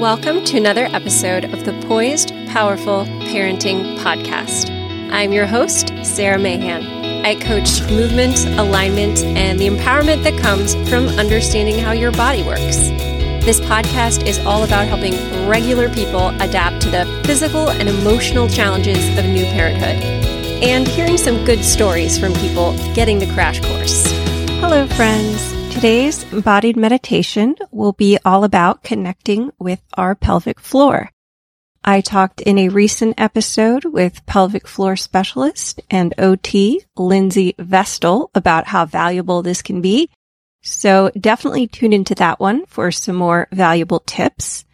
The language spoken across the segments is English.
Welcome to another episode of the Poised, Powerful Parenting Podcast. I'm your host, Sarah Mahan. I coach movement, alignment, and the empowerment that comes from understanding how your body works. This podcast is all about helping regular people adapt to the physical and emotional challenges of new parenthood and hearing some good stories from people getting the crash course. Hello, friends. Today's embodied meditation will be all about connecting with our pelvic floor. I talked in a recent episode with pelvic floor specialist and OT Lindsey Vestal about how valuable this can be. So definitely tune into that one for some more valuable tips.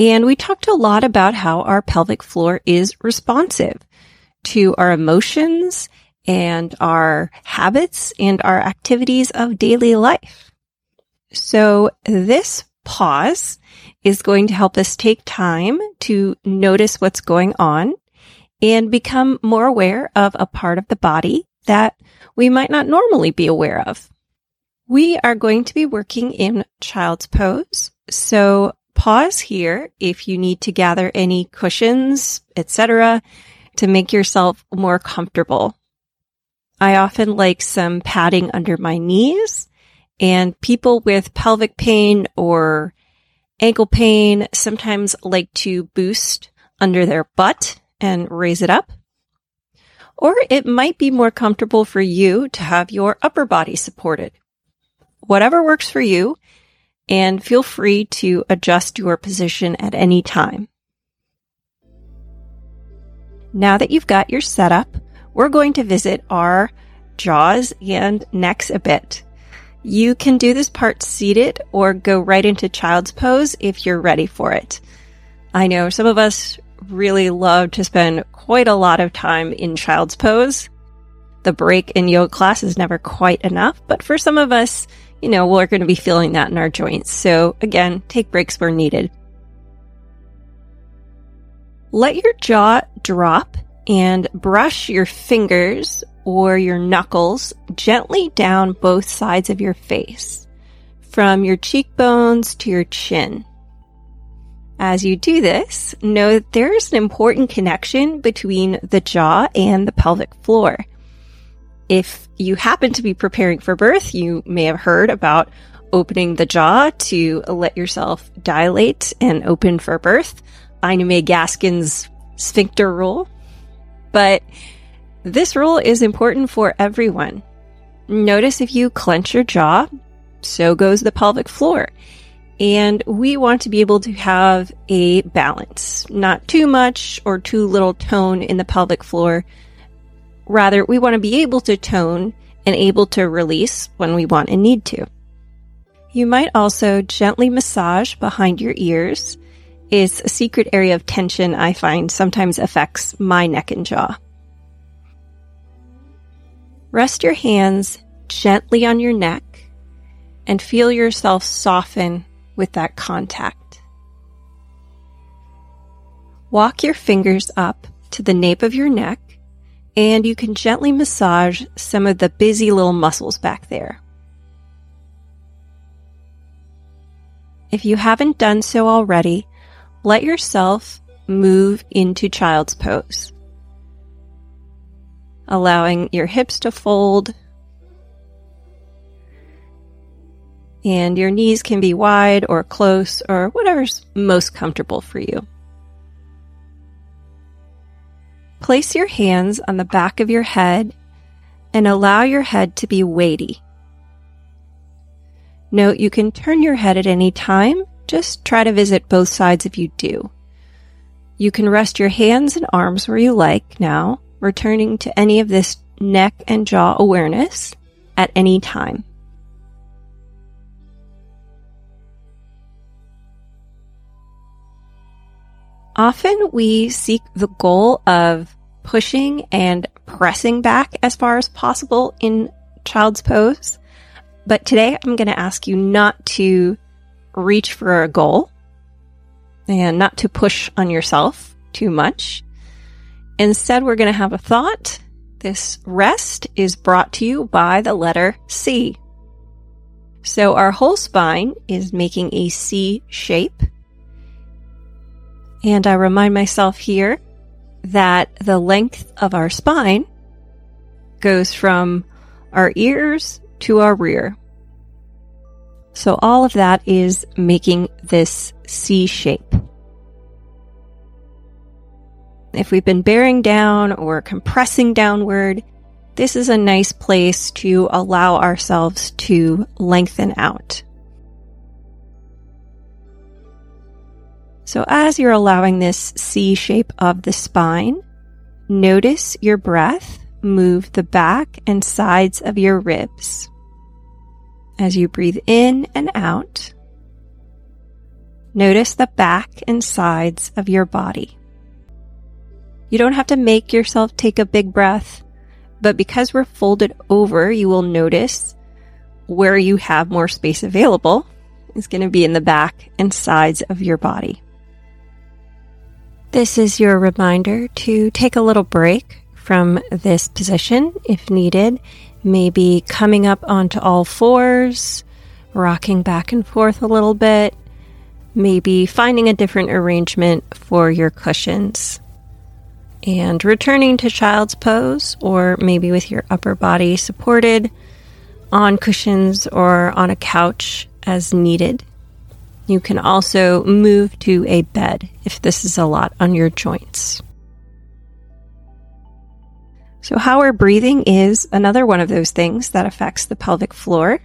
And we talked a lot about how our pelvic floor is responsive to our emotions and our habits and our activities of daily life. So this pause is going to help us take time to notice what's going on and become more aware of a part of the body that we might not normally be aware of. We are going to be working in child's pose. So pause here if you need to gather any cushions, etc., to make yourself more comfortable. I often like some padding under my knees and people with pelvic pain or ankle pain sometimes like to boost under their butt and raise it up. Or it might be more comfortable for you to have your upper body supported. Whatever works for you, and feel free to adjust your position at any time. Now that you've got your setup, we're going to visit our jaws and necks a bit. You can do this part seated or go right into child's pose if you're ready for it. I know some of us really love to spend quite a lot of time in child's pose. The break in yoga class is never quite enough, but for some of us, you know, we're going to be feeling that in our joints. So again, take breaks where needed. Let your jaw drop and brush your fingers or your knuckles gently down both sides of your face, from your cheekbones to your chin. As you do this, know that there is an important connection between the jaw and the pelvic floor. If you happen to be preparing for birth, you may have heard about opening the jaw to let yourself dilate and open for birth. Ina May Gaskin's sphincter rule. But this rule is important for everyone. Notice if you clench your jaw, so goes the pelvic floor. And we want to be able to have a balance, not too much or too little tone in the pelvic floor. Rather, we want to be able to tone and able to release when we want and need to. You might also gently massage behind your ears is a secret area of tension I find sometimes affects my neck and jaw. Rest your hands gently on your neck and feel yourself soften with that contact. Walk your fingers up to the nape of your neck and you can gently massage some of the busy little muscles back there. If you haven't done so already, let yourself move into child's pose allowing your hips to fold. And your knees can be wide or close or whatever's most comfortable for you. Place your hands on the back of your head and allow your head to be weighty. Note you can turn your head at any time, just try to visit both sides if you do. You can rest your hands and arms where you like now, returning to any of this neck and jaw awareness at any time. Often we seek the goal of pushing and pressing back as far as possible in child's pose. But today I'm going to ask you not to reach for a goal and not to push on yourself too much. Instead, we're going to have a thought. This rest is brought to you by the letter C. So our whole spine is making a C shape And I remind myself here that the length of our spine goes from our ears to our rear. So all of that is making this C shape. If we've been bearing down or compressing downward, this is a nice place to allow ourselves to lengthen out. So as you're allowing this C shape of the spine, notice your breath move the back and sides of your ribs. As you breathe in and out, notice the back and sides of your body. You don't have to make yourself take a big breath, but because we're folded over, you will notice where you have more space available is going to be in the back and sides of your body. This is your reminder to take a little break from this position if needed. Maybe coming up onto all fours, rocking back and forth a little bit, maybe finding a different arrangement for your cushions. And returning to child's pose, or maybe with your upper body supported on cushions or on a couch as needed. You can also move to a bed if this is a lot on your joints. So, how we're breathing is another one of those things that affects the pelvic floor.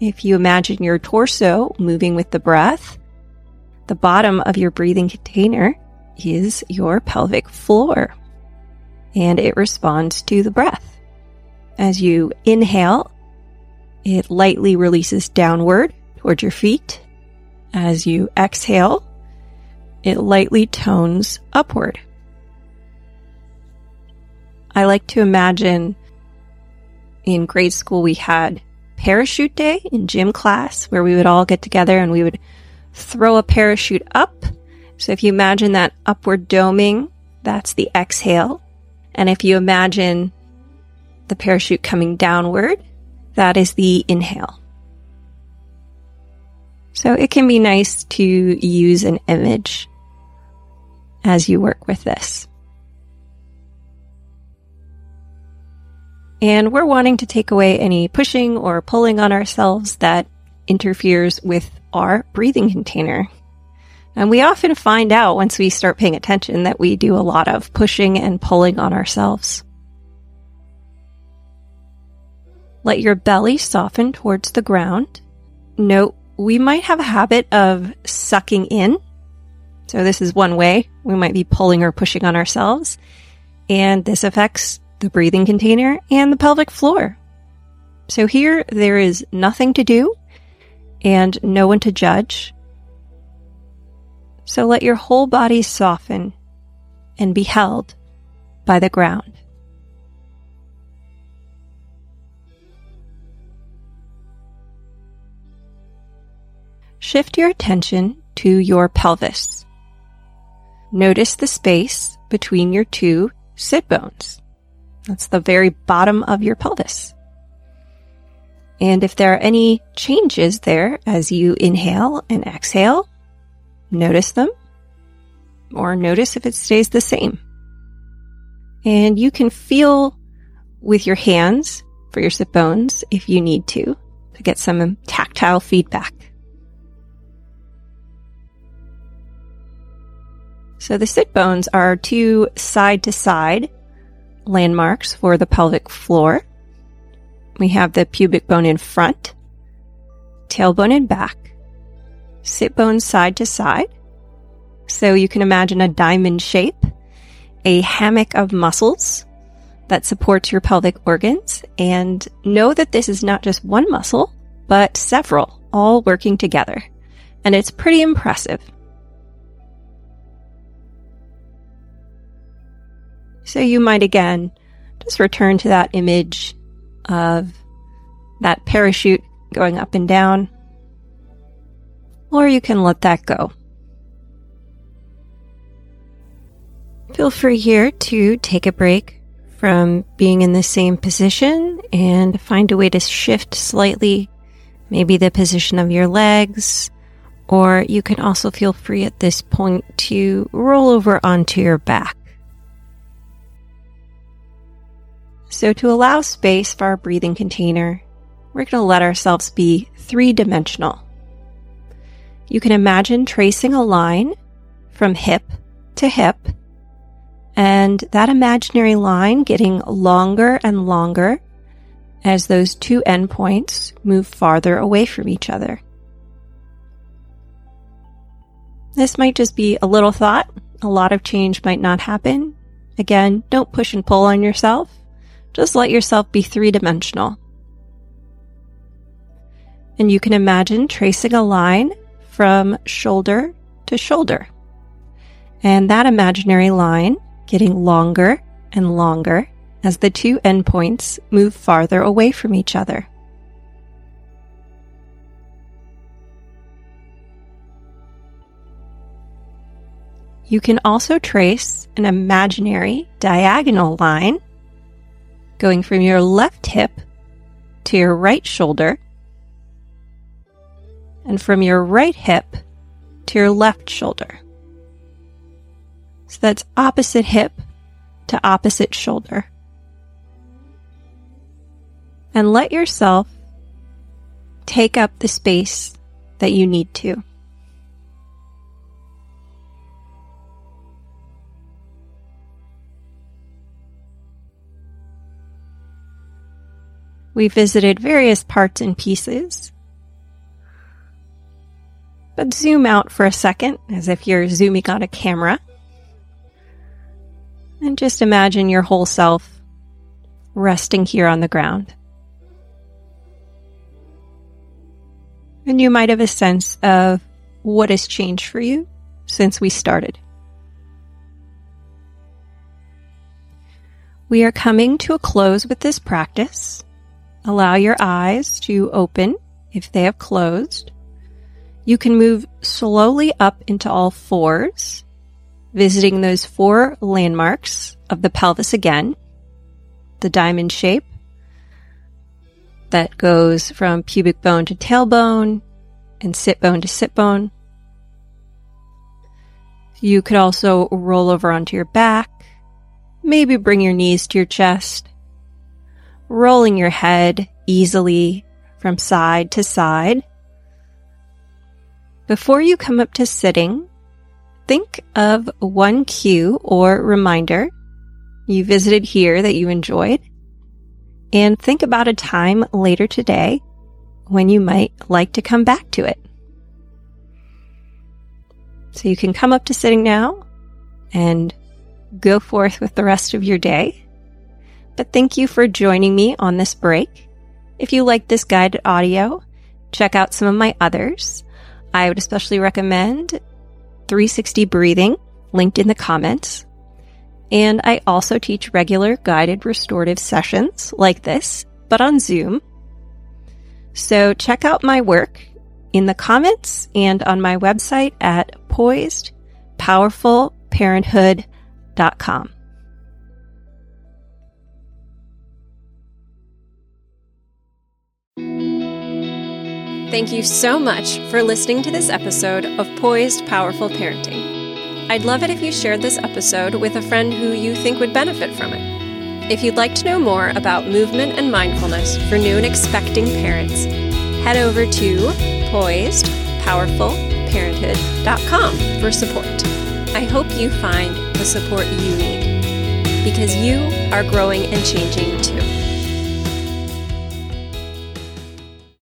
If you imagine your torso moving with the breath, the bottom of your breathing container is your pelvic floor and it responds to the breath. As you inhale, it lightly releases downward towards your feet as you exhale, it lightly tones upward. I like to imagine in grade school we had parachute day in gym class where we would all get together and we would throw a parachute up. So if you imagine that upward doming, that's the exhale. And if you imagine the parachute coming downward, that is the inhale. So it can be nice to use an image as you work with this. And we're wanting to take away any pushing or pulling on ourselves that interferes with our breathing container. And we often find out once we start paying attention that we do a lot of pushing and pulling on ourselves. Let your belly soften towards the ground. Note we might have a habit of sucking in. So this is one way we might be pulling or pushing on ourselves. And this affects the breathing container and the pelvic floor. So here there is nothing to do and no one to judge. So let your whole body soften and be held by the ground. Shift your attention to your pelvis. Notice the space between your two sit bones. That's the very bottom of your pelvis. And if there are any changes there as you inhale and exhale, notice them or notice if it stays the same. And you can feel with your hands for your sit bones if you need to to get some tactile feedback. So the sit bones are two side to side landmarks for the pelvic floor. We have the pubic bone in front, tailbone in back, sit bones side to side. So you can imagine a diamond shape, a hammock of muscles that supports your pelvic organs and know that this is not just one muscle, but several all working together. And it's pretty impressive. So you might again just return to that image of that parachute going up and down. Or you can let that go. Feel free here to take a break from being in the same position and find a way to shift slightly, maybe the position of your legs Or you can also feel free at this point to roll over onto your back. So, to allow space for our breathing container, we're going to let ourselves be three dimensional. You can imagine tracing a line from hip to hip, and that imaginary line getting longer and longer as those two endpoints move farther away from each other. This might just be a little thought. A lot of change might not happen. Again, don't push and pull on yourself. Just let yourself be three dimensional. And you can imagine tracing a line from shoulder to shoulder. And that imaginary line getting longer and longer as the two endpoints move farther away from each other. You can also trace an imaginary diagonal line going from your left hip to your right shoulder and from your right hip to your left shoulder. So that's opposite hip to opposite shoulder. And let yourself take up the space that you need to. We visited various parts and pieces. But zoom out for a second as if you're zooming on a camera. And just imagine your whole self resting here on the ground. And you might have a sense of what has changed for you since we started. We are coming to a close with this practice. Allow your eyes to open if they have closed. You can move slowly up into all fours, visiting those four landmarks of the pelvis again. The diamond shape that goes from pubic bone to tailbone and sit bone to sit bone. You could also roll over onto your back, maybe bring your knees to your chest, rolling your head easily from side to side. Before you come up to sitting, think of one cue or reminder you visited here that you enjoyed, and think about a time later today when you might like to come back to it. So you can come up to sitting now and go forth with the rest of your day. But thank you for joining me on this break. If you like this guided audio, check out some of my others. I would especially recommend 360 breathing, linked in the comments. And I also teach regular guided restorative sessions like this, but on Zoom. So check out my work in the comments and on my website at poisedpowerfulparenthood.com. Thank you so much for listening to this episode of Poised Powerful Parenting. I'd love it if you shared this episode with a friend who you think would benefit from it. If you'd like to know more about movement and mindfulness for new and expecting parents, head over to poisedpowerfulparenthood.com for support. I hope you find the support you need because you are growing and changing too.